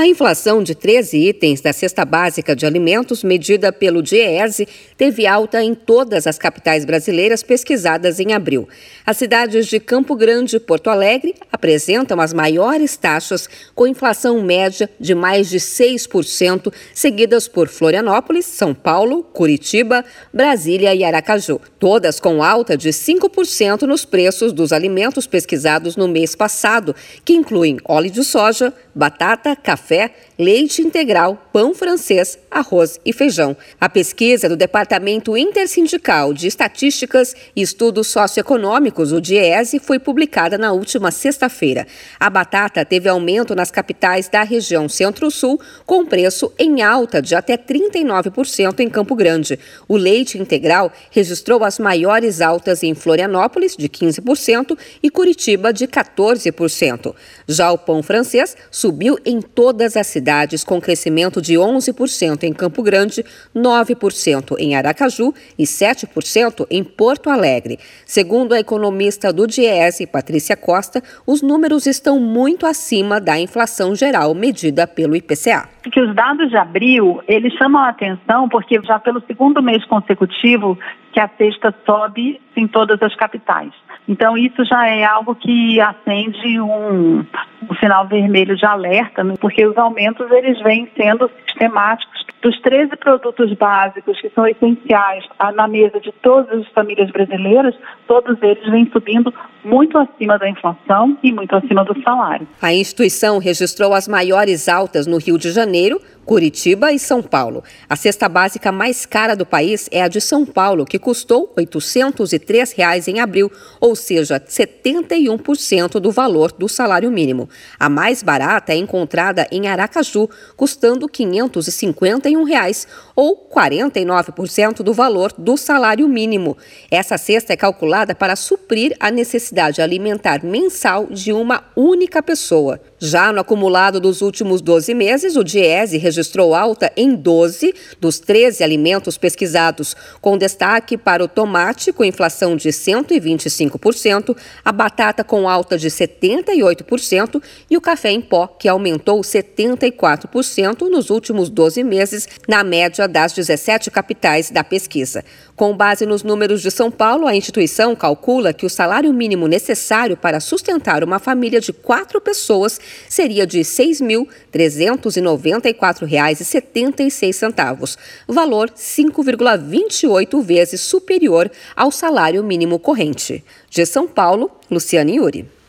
A inflação de 13 itens da cesta básica de alimentos, medida pelo DIEESE, teve alta em todas as capitais brasileiras pesquisadas em abril. As cidades de Campo Grande e Porto Alegre apresentam as maiores taxas, com inflação média de mais de 6%, seguidas por Florianópolis, São Paulo, Curitiba, Brasília e Aracaju. Todas com alta de 5% nos preços dos alimentos pesquisados no mês passado, que incluem óleo de soja, batata, café, leite integral, pão francês, arroz e feijão. A pesquisa do Departamento Intersindical de Estatísticas e Estudos Socioeconômicos, o DIESE, foi publicada na última sexta-feira. A batata teve aumento nas capitais da região Centro-Sul, com preço em alta de até 39% em Campo Grande. O leite integral registrou as maiores altas em Florianópolis, de 15%, e Curitiba, de 14%. Já o pão francês subiu em todas as cidades, com crescimento de 11% em Campo Grande, 9% em Aracaju e 7% em Porto Alegre. Segundo a economista do Diese, Patrícia Costa, os números estão muito acima da inflação geral medida pelo IPCA. Que os dados de abril, eles chamam a atenção porque já pelo segundo mês consecutivo que a cesta sobe em todas as capitais. Então, isso já é algo que acende um, um sinal vermelho de alerta, né? porque os aumentos eles vêm sendo sistemáticos. Dos 13 produtos básicos que são essenciais na mesa de todas as famílias brasileiras, todos eles vêm subindo muito acima da inflação e muito acima do salário. A instituição registrou as maiores altas no Rio de Janeiro, Curitiba e São Paulo. A cesta básica mais cara do país é a de São Paulo, que custou 803 reais em abril, ou seja, 71% do valor do salário mínimo. A mais barata é encontrada em Aracaju, custando 551 reais, ou 49% do valor do salário mínimo. Essa cesta é calculada para suprir a necessidade alimentar mensal de uma única pessoa. Já no acumulado dos últimos 12 meses, o Diese registrou alta em 12 dos 13 alimentos pesquisados, com destaque para o tomate, com inflação de 125%, a batata com alta de 78% e o café em pó, que aumentou 74% nos últimos 12 meses, na média das 17 capitais da pesquisa. Com base nos números de São Paulo, a instituição calcula que o salário mínimo necessário para sustentar uma família de quatro pessoas seria de R$ 6.394,76, valor 5,28 vezes superior ao salário mínimo corrente. De São Paulo, Luciane Yuri.